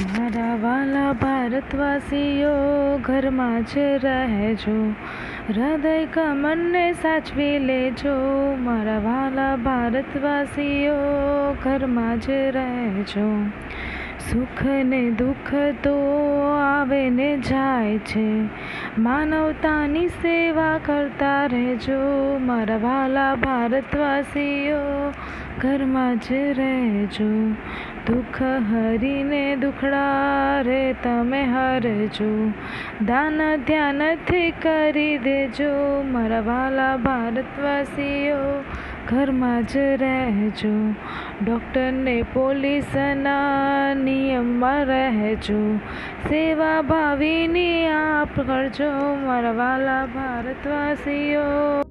મારા વાલા ભારતવાસીઓ, ઘરમાં જ રહેજો. હૃદય કમનને સાચવી લેજો. મારા વાલા ભારતવાસીઓ, ઘરમાં જ રહેજો. સુખ ને દુઃખ તો આવે ને જાય છે. માનવતાની સેવા કરતા રહેજો. મારા વાલા ભારતવાસીઓ, ઘરમાં જ રહેજો. દુઃખ હરીને દુખડા રે તમે હરજો. દાન ધ્યાનથી કરી દેજો. મારા વાલા ભારતવાસીઓ, ઘરમાં જ રહેજો. ડૉક્ટરને પોલીસના નિયમમાં રહેજો. સેવા ભાવીની આપ કરજો. મારા વાલા ભારતવાસીઓ.